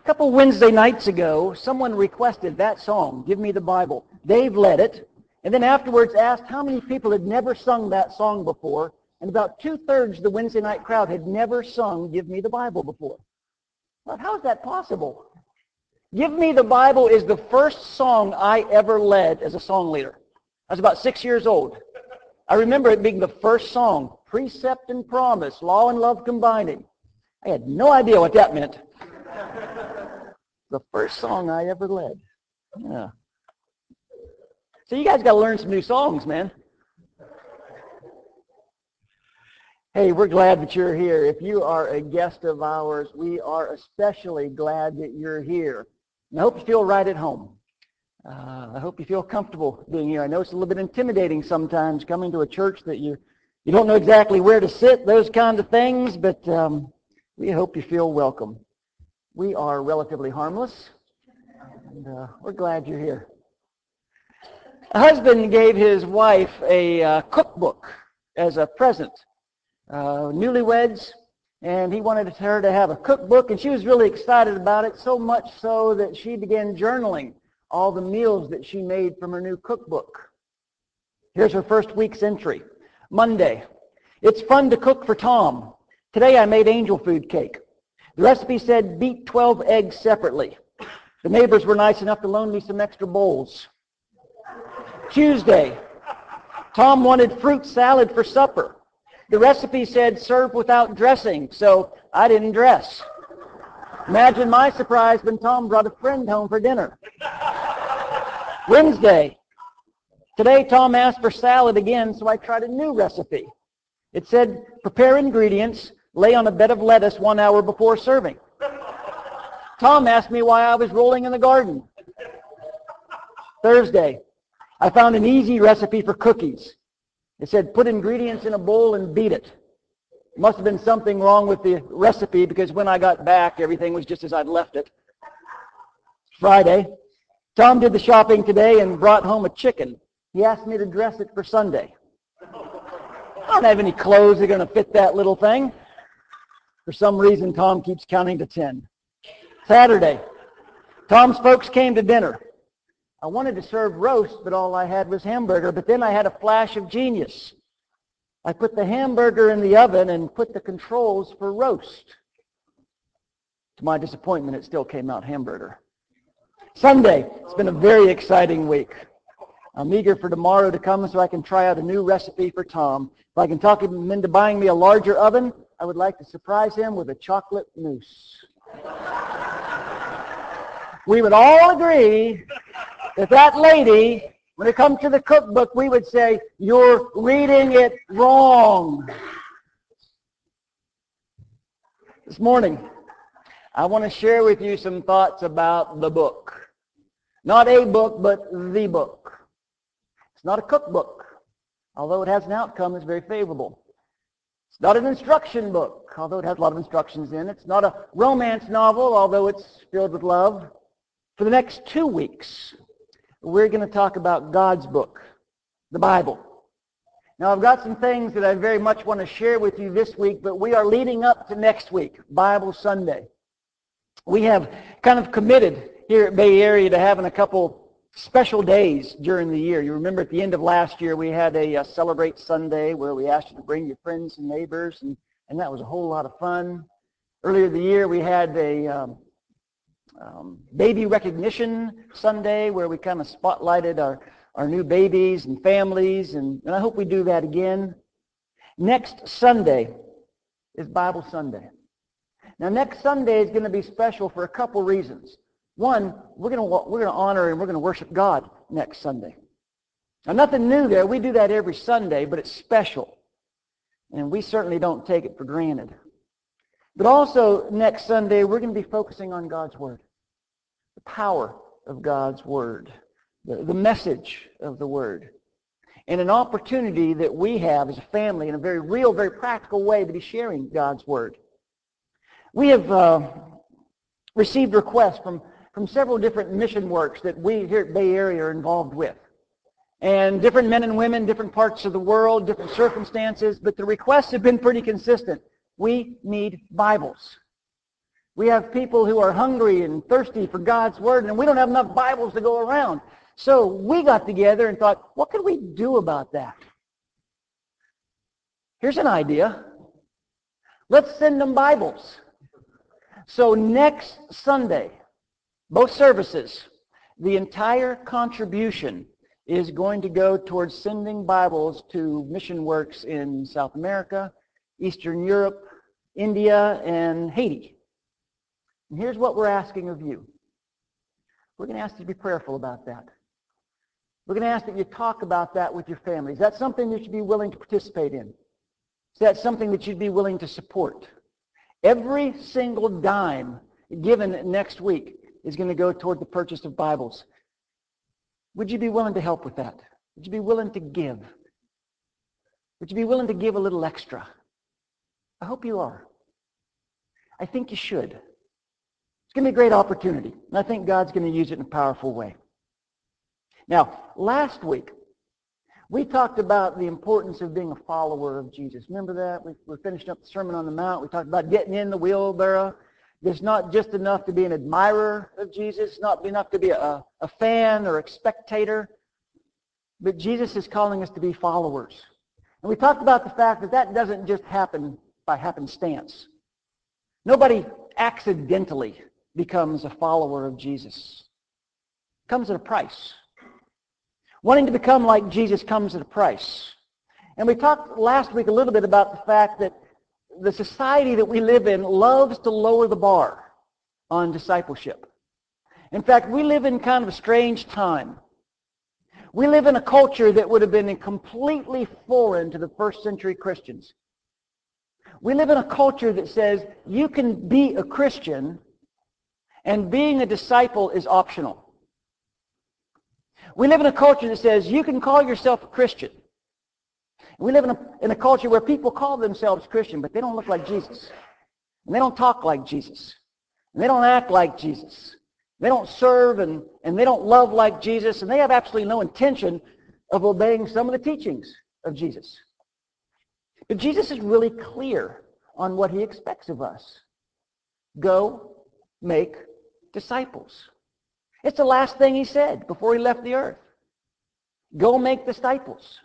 A couple Wednesday nights ago, someone requested that song, Give Me the Bible. Dave led it, and then afterwards asked how many people had never sung that song before, and about two-thirds of the Wednesday night crowd had never sung Give Me the Bible before. Well, how is that possible? Give Me the Bible is the first song I ever led as a song leader. I was about six years old. I remember it being the first song, Precept and Promise, Law and Love Combining. I had no idea what that meant the first song I ever led. Yeah. So you guys got to learn some new songs, man. Hey, we're glad that you're here. If you are a guest of ours, we are especially glad that you're here. And I hope you feel right at home. Uh, I hope you feel comfortable being here. I know it's a little bit intimidating sometimes coming to a church that you you don't know exactly where to sit, those kind of things, but um, we hope you feel welcome. We are relatively harmless, and uh, we're glad you're here. A husband gave his wife a uh, cookbook as a present. Uh, newlyweds, and he wanted her to have a cookbook, and she was really excited about it, so much so that she began journaling all the meals that she made from her new cookbook. Here's her first week's entry. Monday. It's fun to cook for Tom. Today I made angel food cake. The recipe said beat 12 eggs separately. The neighbors were nice enough to loan me some extra bowls. Tuesday, Tom wanted fruit salad for supper. The recipe said serve without dressing, so I didn't dress. Imagine my surprise when Tom brought a friend home for dinner. Wednesday, today Tom asked for salad again, so I tried a new recipe. It said prepare ingredients, lay on a bed of lettuce one hour before serving. Tom asked me why I was rolling in the garden. Thursday, I found an easy recipe for cookies. It said put ingredients in a bowl and beat it. Must have been something wrong with the recipe because when I got back, everything was just as I'd left it. Friday, Tom did the shopping today and brought home a chicken. He asked me to dress it for Sunday. I don't have any clothes that are going to fit that little thing. For some reason, Tom keeps counting to 10. Saturday, Tom's folks came to dinner. I wanted to serve roast, but all I had was hamburger. But then I had a flash of genius. I put the hamburger in the oven and put the controls for roast. To my disappointment, it still came out hamburger. Sunday, it's been a very exciting week. I'm eager for tomorrow to come so I can try out a new recipe for Tom. If I can talk him into buying me a larger oven, I would like to surprise him with a chocolate mousse. we would all agree that that lady, when it comes to the cookbook, we would say, you're reading it wrong. This morning, I want to share with you some thoughts about the book. Not a book, but the book. It's not a cookbook, although it has an outcome that's very favorable. It's not an instruction book, although it has a lot of instructions in it. It's not a romance novel, although it's filled with love. For the next two weeks, we're going to talk about God's book, the Bible. Now, I've got some things that I very much want to share with you this week, but we are leading up to next week, Bible Sunday. We have kind of committed here at Bay Area to having a couple special days during the year. You remember at the end of last year we had a, a, Celebrate Sunday where we asked you to bring your friends and neighbors, and, and that was a whole lot of fun. Earlier the year we had a um, um, Baby Recognition Sunday where we kind of spotlighted our, our new babies and families, and, and I hope we do that again. Next Sunday is Bible Sunday. Now next Sunday is going to be special for a couple reasons. One, we're going to we're going to honor and we're going to worship God next Sunday. Now, nothing new there. We do that every Sunday, but it's special. And we certainly don't take it for granted. But also, next Sunday, we're going to be focusing on God's Word. The power of God's Word. The, the message of the Word. And an opportunity that we have as a family in a very real, very practical way to be sharing God's Word. We have uh, received requests from from several different mission works that we here at Bay Area are involved with. And different men and women, different parts of the world, different circumstances, but the requests have been pretty consistent. We need Bibles. We have people who are hungry and thirsty for God's Word, and we don't have enough Bibles to go around. So we got together and thought, what could we do about that? Here's an idea. Let's send them Bibles. So next Sunday, both services, the entire contribution is going to go towards sending Bibles to mission works in South America, Eastern Europe, India, and Haiti. And here's what we're asking of you. We're going to ask you to be prayerful about that. We're going to ask that you talk about that with your family. Is that something you should be willing to participate in? Is that something that you'd be willing to support? Every single dime given next week is going to go toward the purchase of Bibles. Would you be willing to help with that? Would you be willing to give? Would you be willing to give a little extra? I hope you are. I think you should. It's going to be a great opportunity, and I think God's going to use it in a powerful way. Now, last week, we talked about the importance of being a follower of Jesus. Remember that? We, we finished up the Sermon on the Mount. We talked about getting in the wheelbarrow. It's not just enough to be an admirer of Jesus. Not enough to be a, a fan or a spectator. But Jesus is calling us to be followers. And we talked about the fact that that doesn't just happen by happenstance. Nobody accidentally becomes a follower of Jesus. It comes at a price. Wanting to become like Jesus comes at a price. And we talked last week a little bit about the fact that the society that we live in loves to lower the bar on discipleship. In fact, we live in kind of a strange time. We live in a culture that would have been completely foreign to the first century Christians. We live in a culture that says you can be a Christian and being a disciple is optional. We live in a culture that says you can call yourself a Christian we live in a, in a culture where people call themselves Christian, but they don't look like Jesus. And they don't talk like Jesus. And they don't act like Jesus. They don't serve and, and they don't love like Jesus. And they have absolutely no intention of obeying some of the teachings of Jesus. But Jesus is really clear on what he expects of us. Go make disciples. It's the last thing he said before he left the earth. Go make disciples.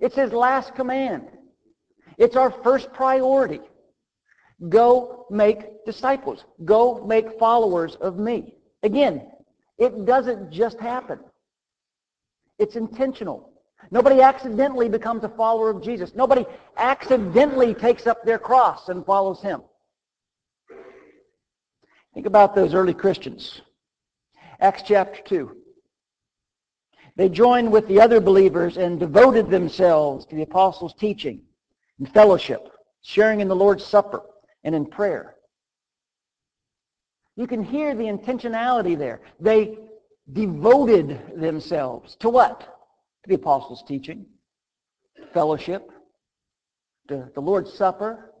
It's his last command. It's our first priority. Go make disciples. Go make followers of me. Again, it doesn't just happen. It's intentional. Nobody accidentally becomes a follower of Jesus. Nobody accidentally takes up their cross and follows him. Think about those early Christians. Acts chapter 2. They joined with the other believers and devoted themselves to the apostles' teaching and fellowship, sharing in the Lord's Supper and in prayer. You can hear the intentionality there. They devoted themselves to what? To the apostles' teaching, fellowship, to the Lord's Supper,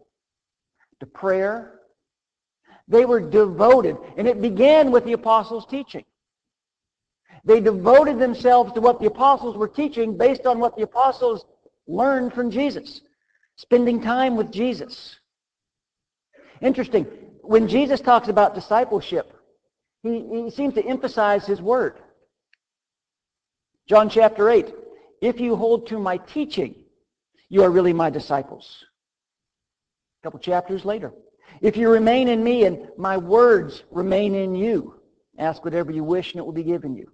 to prayer. They were devoted, and it began with the apostles' teaching. They devoted themselves to what the apostles were teaching based on what the apostles learned from Jesus, spending time with Jesus. Interesting. When Jesus talks about discipleship, he, he seems to emphasize his word. John chapter 8, if you hold to my teaching, you are really my disciples. A couple chapters later, if you remain in me and my words remain in you, ask whatever you wish and it will be given you.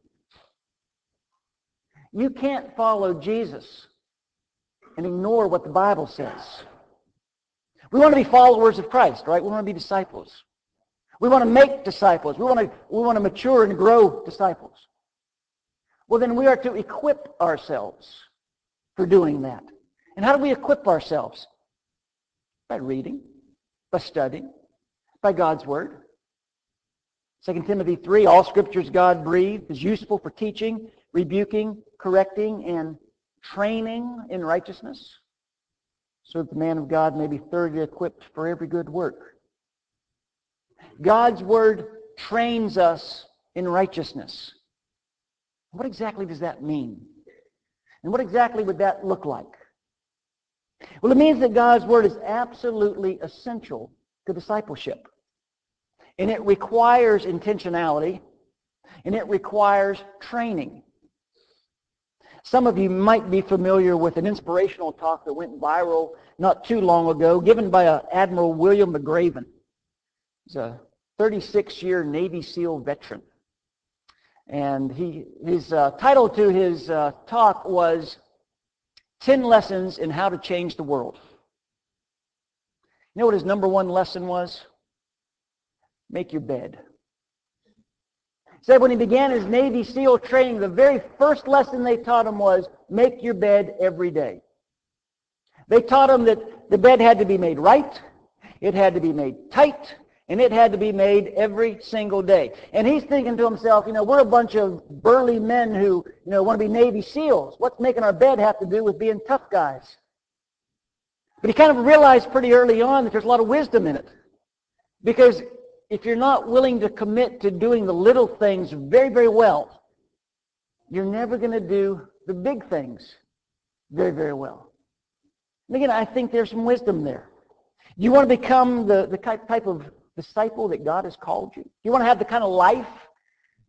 You can't follow Jesus and ignore what the Bible says. We want to be followers of Christ, right? We want to be disciples. We want to make disciples. We want to, we want to mature and grow disciples. Well, then we are to equip ourselves for doing that. And how do we equip ourselves? By reading, by studying, by God's Word. 2 Timothy 3, all scriptures God-breathed, is useful for teaching, rebuking, correcting, and training in righteousness, so that the man of God may be thoroughly equipped for every good work. God's word trains us in righteousness. What exactly does that mean? And what exactly would that look like? Well, it means that God's word is absolutely essential to discipleship. And it requires intentionality. And it requires training. Some of you might be familiar with an inspirational talk that went viral not too long ago, given by uh, Admiral William McRaven. He's a 36-year Navy SEAL veteran. And he, his uh, title to his uh, talk was 10 Lessons in How to Change the World. You know what his number one lesson was? Make your bed. Said when he began his Navy SEAL training, the very first lesson they taught him was make your bed every day. They taught him that the bed had to be made right, it had to be made tight, and it had to be made every single day. And he's thinking to himself, you know, we're a bunch of burly men who, you know, want to be Navy SEALs. What's making our bed have to do with being tough guys? But he kind of realized pretty early on that there's a lot of wisdom in it. Because if you're not willing to commit to doing the little things very, very well, you're never going to do the big things very, very well. And again, I think there's some wisdom there. You want to become the, the type of disciple that God has called you? You want to have the kind of life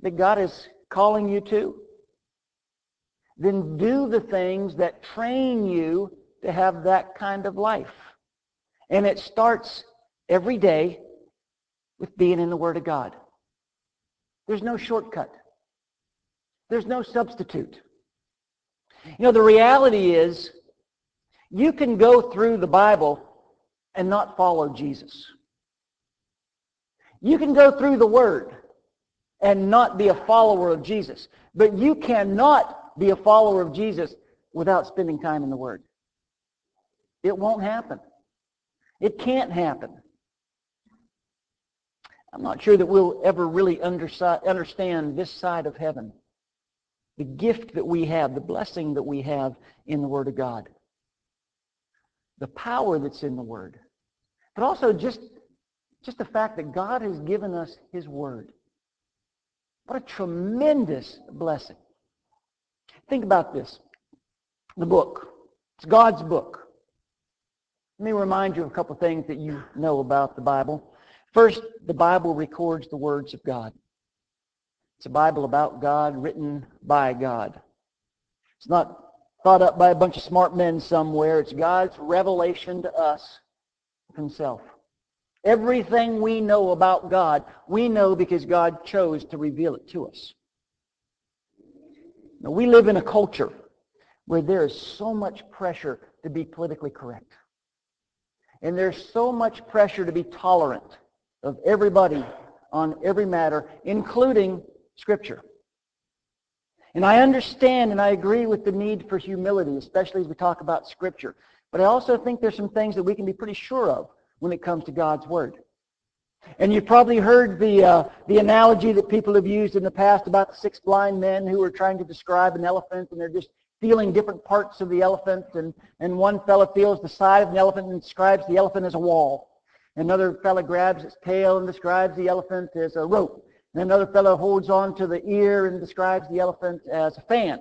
that God is calling you to? Then do the things that train you to have that kind of life. And it starts every day with being in the Word of God. There's no shortcut. There's no substitute. You know, the reality is you can go through the Bible and not follow Jesus. You can go through the Word and not be a follower of Jesus. But you cannot be a follower of Jesus without spending time in the Word. It won't happen. It can't happen. I'm not sure that we'll ever really understand this side of heaven. The gift that we have, the blessing that we have in the Word of God. The power that's in the Word. But also just just the fact that God has given us his word. What a tremendous blessing. Think about this. The book. It's God's book. Let me remind you of a couple of things that you know about the Bible. First, the Bible records the words of God. It's a Bible about God, written by God. It's not thought up by a bunch of smart men somewhere. It's God's revelation to us himself. Everything we know about God, we know because God chose to reveal it to us. Now, we live in a culture where there is so much pressure to be politically correct. And there's so much pressure to be tolerant of everybody on every matter, including Scripture. And I understand and I agree with the need for humility, especially as we talk about Scripture. But I also think there's some things that we can be pretty sure of when it comes to God's Word. And you've probably heard the, uh, the analogy that people have used in the past about the six blind men who were trying to describe an elephant and they're just feeling different parts of the elephant. And, and one fellow feels the side of an elephant and describes the elephant as a wall. Another fellow grabs its tail and describes the elephant as a rope. And another fellow holds on to the ear and describes the elephant as a fan.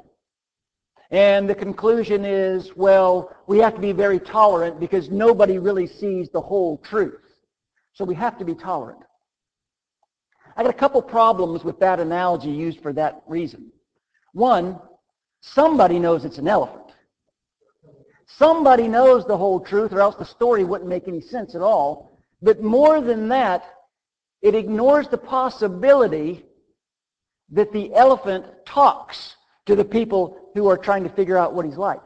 And the conclusion is, well, we have to be very tolerant because nobody really sees the whole truth. So we have to be tolerant. I got a couple problems with that analogy used for that reason. One, somebody knows it's an elephant. Somebody knows the whole truth or else the story wouldn't make any sense at all. But more than that, it ignores the possibility that the elephant talks to the people who are trying to figure out what he's like.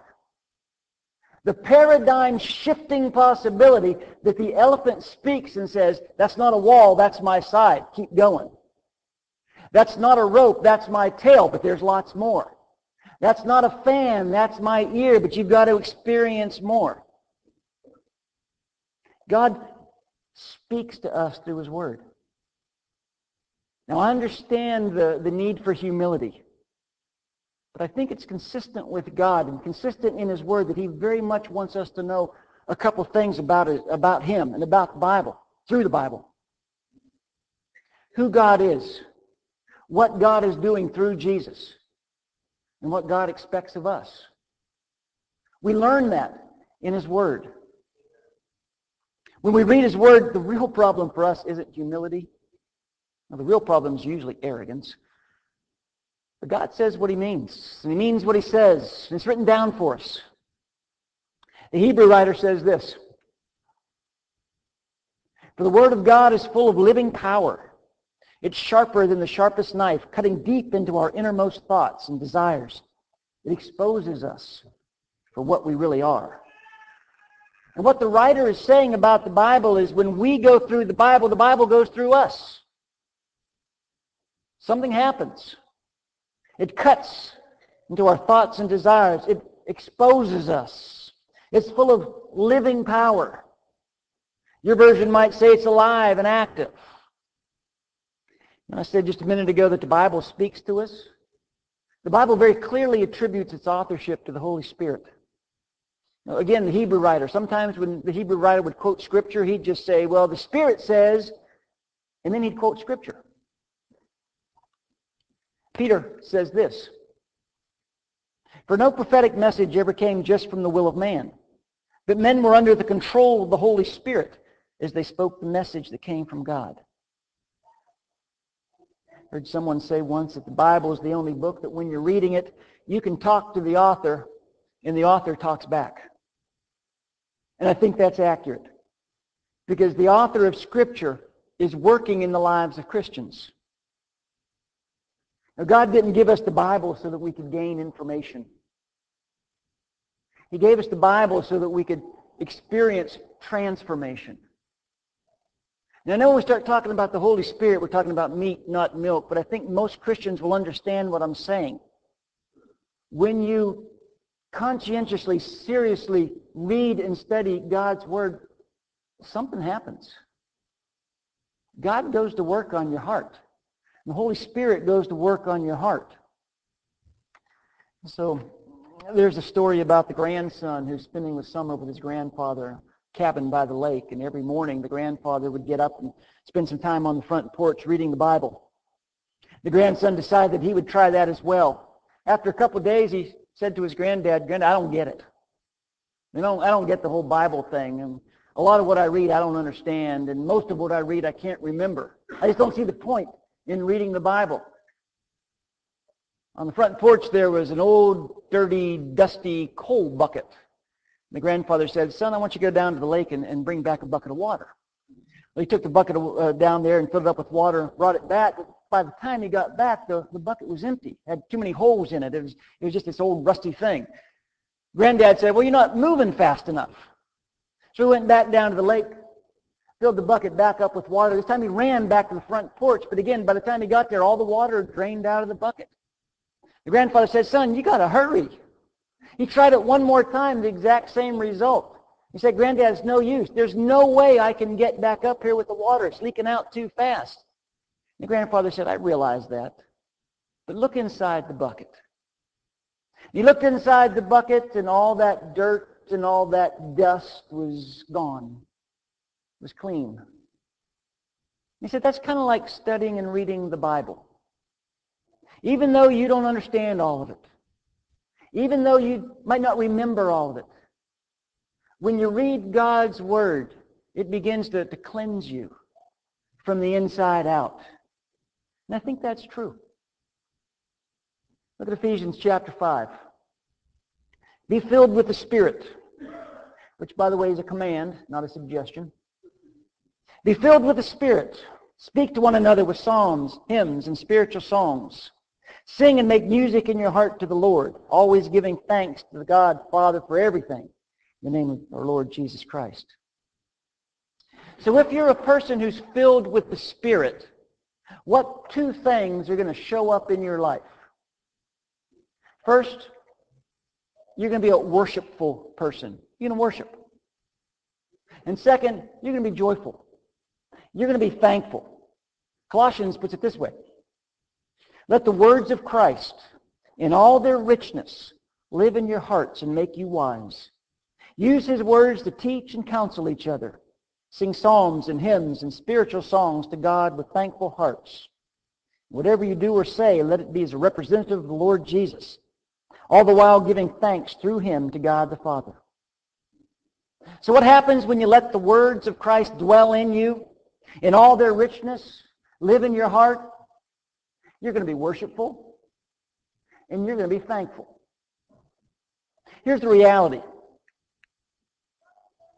The paradigm shifting possibility that the elephant speaks and says, that's not a wall, that's my side. Keep going. That's not a rope, that's my tail, but there's lots more. That's not a fan, that's my ear, but you've got to experience more. God speaks to us through his word. Now I understand the, the need for humility. But I think it's consistent with God and consistent in his word that he very much wants us to know a couple things about, it, about him and about the Bible, through the Bible. Who God is, what God is doing through Jesus, and what God expects of us. We learn that in his word. When we read his word, the real problem for us isn't humility. Now, the real problem is usually arrogance. But God says what he means, and he means what he says, and it's written down for us. The Hebrew writer says this, For the word of God is full of living power. It's sharper than the sharpest knife, cutting deep into our innermost thoughts and desires. It exposes us for what we really are. And what the writer is saying about the Bible is when we go through the Bible, the Bible goes through us. Something happens. It cuts into our thoughts and desires. It exposes us. It's full of living power. Your version might say it's alive and active. And I said just a minute ago that the Bible speaks to us. The Bible very clearly attributes its authorship to the Holy Spirit. Now, again, the Hebrew writer, sometimes when the Hebrew writer would quote Scripture, he'd just say, well, the Spirit says, and then he'd quote Scripture. Peter says this, For no prophetic message ever came just from the will of man, but men were under the control of the Holy Spirit as they spoke the message that came from God. I heard someone say once that the Bible is the only book that when you're reading it, you can talk to the author and the author talks back. And I think that's accurate. Because the author of Scripture is working in the lives of Christians. Now, God didn't give us the Bible so that we could gain information. He gave us the Bible so that we could experience transformation. Now, I know when we start talking about the Holy Spirit, we're talking about meat, not milk, but I think most Christians will understand what I'm saying. When you conscientiously, seriously read and study God's Word, something happens. God goes to work on your heart. The Holy Spirit goes to work on your heart. So there's a story about the grandson who's spending the summer with his grandfather, cabin by the lake, and every morning the grandfather would get up and spend some time on the front porch reading the Bible. The grandson decided that he would try that as well. After a couple of days, he said to his granddad, Granddad, I don't get it. You know, I don't get the whole Bible thing. And a lot of what I read, I don't understand. And most of what I read, I can't remember. I just don't see the point in reading the Bible. On the front porch there was an old, dirty, dusty coal bucket. The grandfather said, son, I want you to go down to the lake and, and bring back a bucket of water. Well, he took the bucket uh, down there and filled it up with water, and brought it back. By the time he got back, the, the bucket was empty. Had too many holes in it. It was, it was just this old rusty thing. Granddad said, well, you're not moving fast enough. So he went back down to the lake, filled the bucket back up with water. This time he ran back to the front porch. But again, by the time he got there, all the water drained out of the bucket. The grandfather said, son, you got to hurry. He tried it one more time, the exact same result. He said, Granddad, it's no use. There's no way I can get back up here with the water. It's leaking out too fast. The grandfather said, I realize that. But look inside the bucket. He looked inside the bucket and all that dirt and all that dust was gone it was clean. He said, that's kind of like studying and reading the Bible. Even though you don't understand all of it, even though you might not remember all of it, when you read God's Word, it begins to, to cleanse you from the inside out. And I think that's true. Look at Ephesians chapter 5. Be filled with the Spirit, which, by the way, is a command, not a suggestion. Be filled with the Spirit. Speak to one another with psalms, hymns, and spiritual songs. Sing and make music in your heart to the Lord, always giving thanks to the God Father for everything in the name of our Lord Jesus Christ. So if you're a person who's filled with the Spirit, what two things are going to show up in your life? First, you're going to be a worshipful person. You're going to worship. And second, you're going to be joyful. You're going to be thankful. Colossians puts it this way. Let the words of Christ in all their richness live in your hearts and make you wise. Use his words to teach and counsel each other. Sing psalms and hymns and spiritual songs to God with thankful hearts. Whatever you do or say, let it be as a representative of the Lord Jesus, all the while giving thanks through him to God the Father. So what happens when you let the words of Christ dwell in you? in all their richness, live in your heart, you're going to be worshipful and you're going to be thankful. Here's the reality.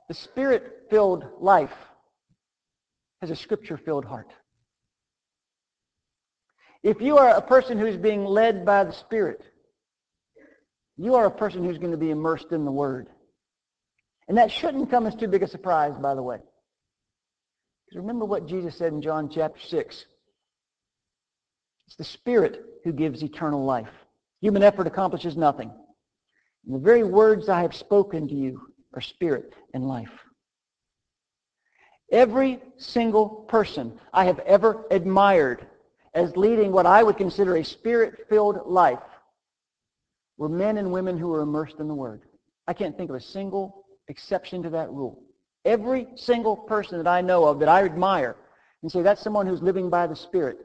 The spirit-filled life has a scripture-filled heart. If you are a person who's being led by the Spirit, you are a person who's going to be immersed in the Word. And that shouldn't come as too big a surprise, by the way. Because remember what Jesus said in John chapter 6. It's the Spirit who gives eternal life. Human effort accomplishes nothing. And the very words I have spoken to you are spirit and life. Every single person I have ever admired as leading what I would consider a spirit-filled life were men and women who were immersed in the Word. I can't think of a single exception to that rule. Every single person that I know of that I admire and say that's someone who's living by the Spirit,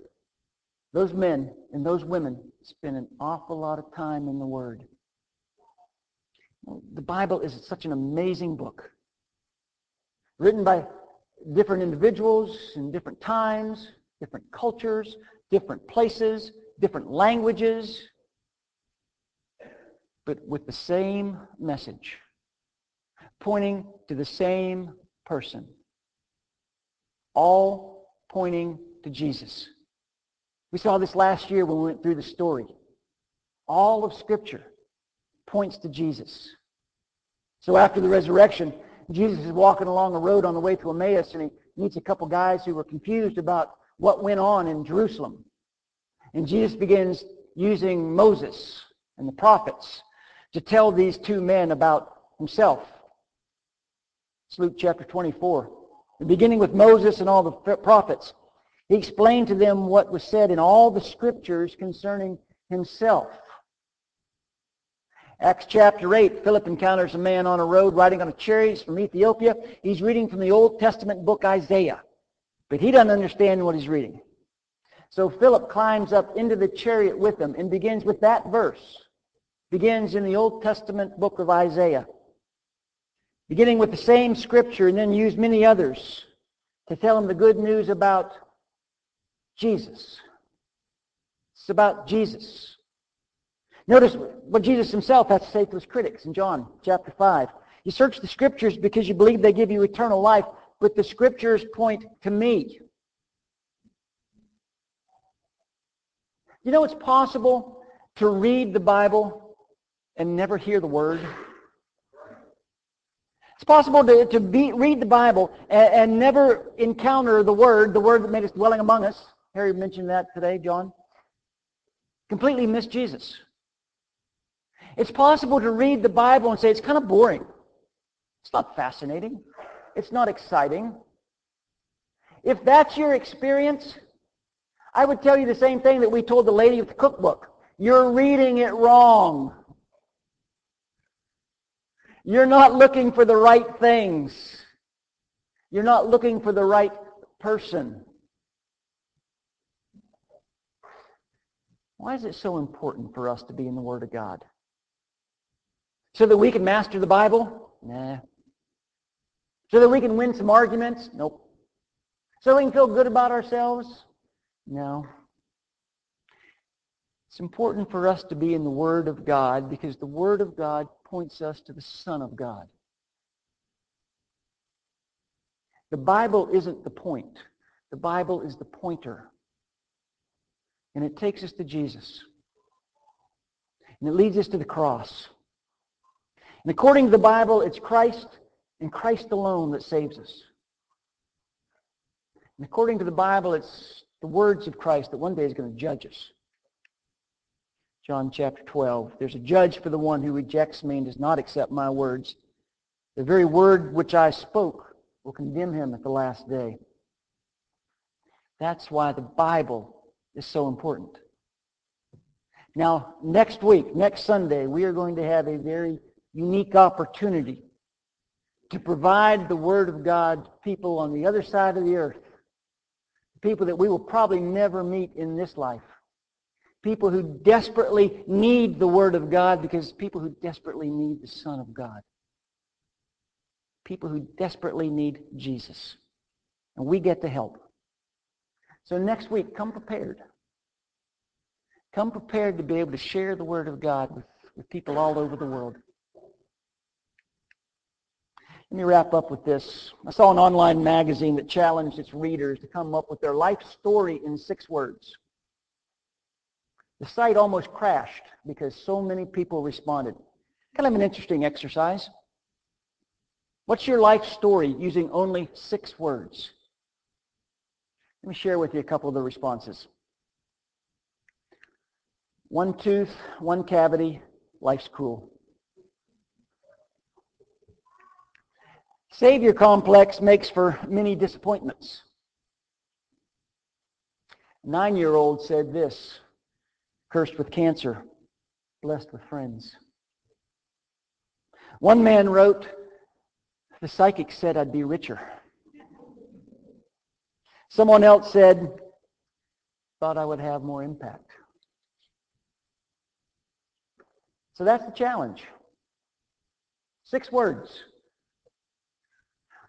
those men and those women spend an awful lot of time in the Word. The Bible is such an amazing book. Written by different individuals in different times, different cultures, different places, different languages, but with the same message, pointing to the same person, all pointing to Jesus. We saw this last year when we went through the story. All of Scripture points to Jesus. So after the resurrection, Jesus is walking along a road on the way to Emmaus, and he meets a couple guys who were confused about what went on in Jerusalem. And Jesus begins using Moses and the prophets to tell these two men about himself. It's Luke chapter 24. And beginning with Moses and all the prophets, he explained to them what was said in all the scriptures concerning himself. Acts chapter 8, Philip encounters a man on a road riding on a chariot from Ethiopia. He's reading from the Old Testament book Isaiah. But he doesn't understand what he's reading. So Philip climbs up into the chariot with him and begins with that verse. Begins in the Old Testament book of Isaiah. Beginning with the same scripture and then use many others to tell him the good news about Jesus. It's about Jesus. Notice what Jesus himself has to say to his critics in John chapter 5. You search the scriptures because you believe they give you eternal life, but the scriptures point to me. You know it's possible to read the Bible and never hear the word? It's possible to, to be, read the Bible and, and never encounter the word, the word that made us dwelling among us. Harry mentioned that today, John. Completely miss Jesus. It's possible to read the Bible and say it's kind of boring. It's not fascinating. It's not exciting. If that's your experience, I would tell you the same thing that we told the lady with the cookbook. You're reading it wrong. You're not looking for the right things. You're not looking for the right person. Why is it so important for us to be in the Word of God? So that we can master the Bible? Nah. So that we can win some arguments? Nope. So we can feel good about ourselves? No. It's important for us to be in the Word of God because the Word of God points us to the Son of God. The Bible isn't the point. The Bible is the pointer. And it takes us to Jesus. And it leads us to the cross. And according to the Bible, it's Christ and Christ alone that saves us. And according to the Bible, it's the words of Christ that one day is going to judge us. John chapter 12. There's a judge for the one who rejects me and does not accept my words. The very word which I spoke will condemn him at the last day. That's why the Bible is so important. Now, next week, next Sunday, we are going to have a very unique opportunity to provide the Word of God to people on the other side of the earth, people that we will probably never meet in this life, people who desperately need the Word of God because people who desperately need the Son of God, people who desperately need Jesus. And we get to help. So next week, come prepared. Come prepared to be able to share the Word of God with, with people all over the world. Let me wrap up with this. I saw an online magazine that challenged its readers to come up with their life story in six words. The site almost crashed because so many people responded. Kind of an interesting exercise. What's your life story using only six words? Let me share with you a couple of the responses. One tooth, one cavity, life's cruel. Savior complex makes for many disappointments. Nine-year-old said this, cursed with cancer, blessed with friends. One man wrote, the psychic said I'd be richer. Someone else said, thought I would have more impact. So that's the challenge. Six words.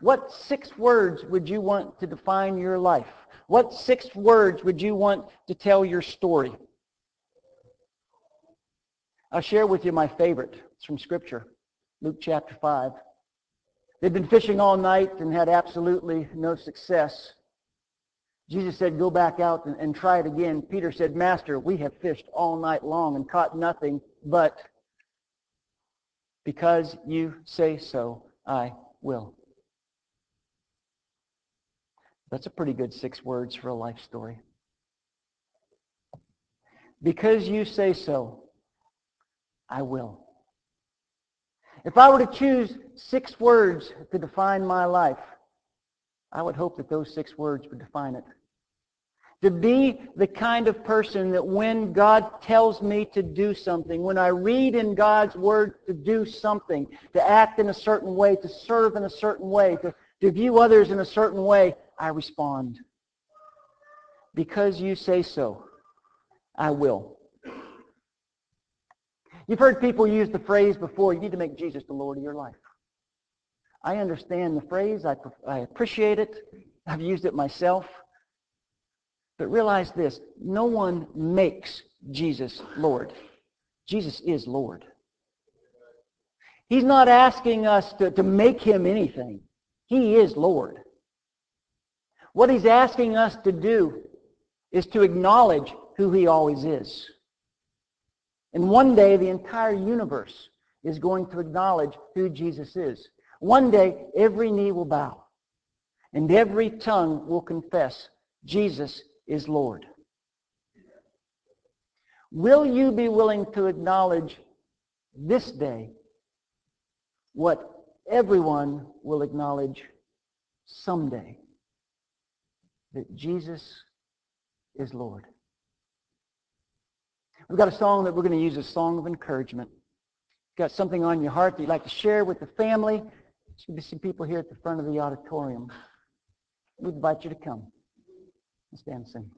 What six words would you want to define your life? What six words would you want to tell your story? I'll share with you my favorite. It's from Scripture, Luke chapter 5. They'd been fishing all night and had absolutely no success. Jesus said, go back out and, and try it again. Peter said, Master, we have fished all night long and caught nothing, but because you say so, I will. That's a pretty good six words for a life story. Because you say so, I will. If I were to choose six words to define my life, I would hope that those six words would define it. To be the kind of person that when God tells me to do something, when I read in God's Word to do something, to act in a certain way, to serve in a certain way, to, to view others in a certain way, I respond. Because you say so, I will. You've heard people use the phrase before, you need to make Jesus the Lord of your life. I understand the phrase. I, I appreciate it. I've used it myself. But realize this, no one makes Jesus Lord. Jesus is Lord. He's not asking us to, to make him anything. He is Lord. What he's asking us to do is to acknowledge who he always is. And one day the entire universe is going to acknowledge who Jesus is. One day every knee will bow and every tongue will confess Jesus is Lord. Will you be willing to acknowledge this day what everyone will acknowledge someday? That Jesus is Lord. We've got a song that we're going to use, a song of encouragement. Got something on your heart that you'd like to share with the family? There's going to be some people here at the front of the auditorium. We invite you to come. Let's stand and sing.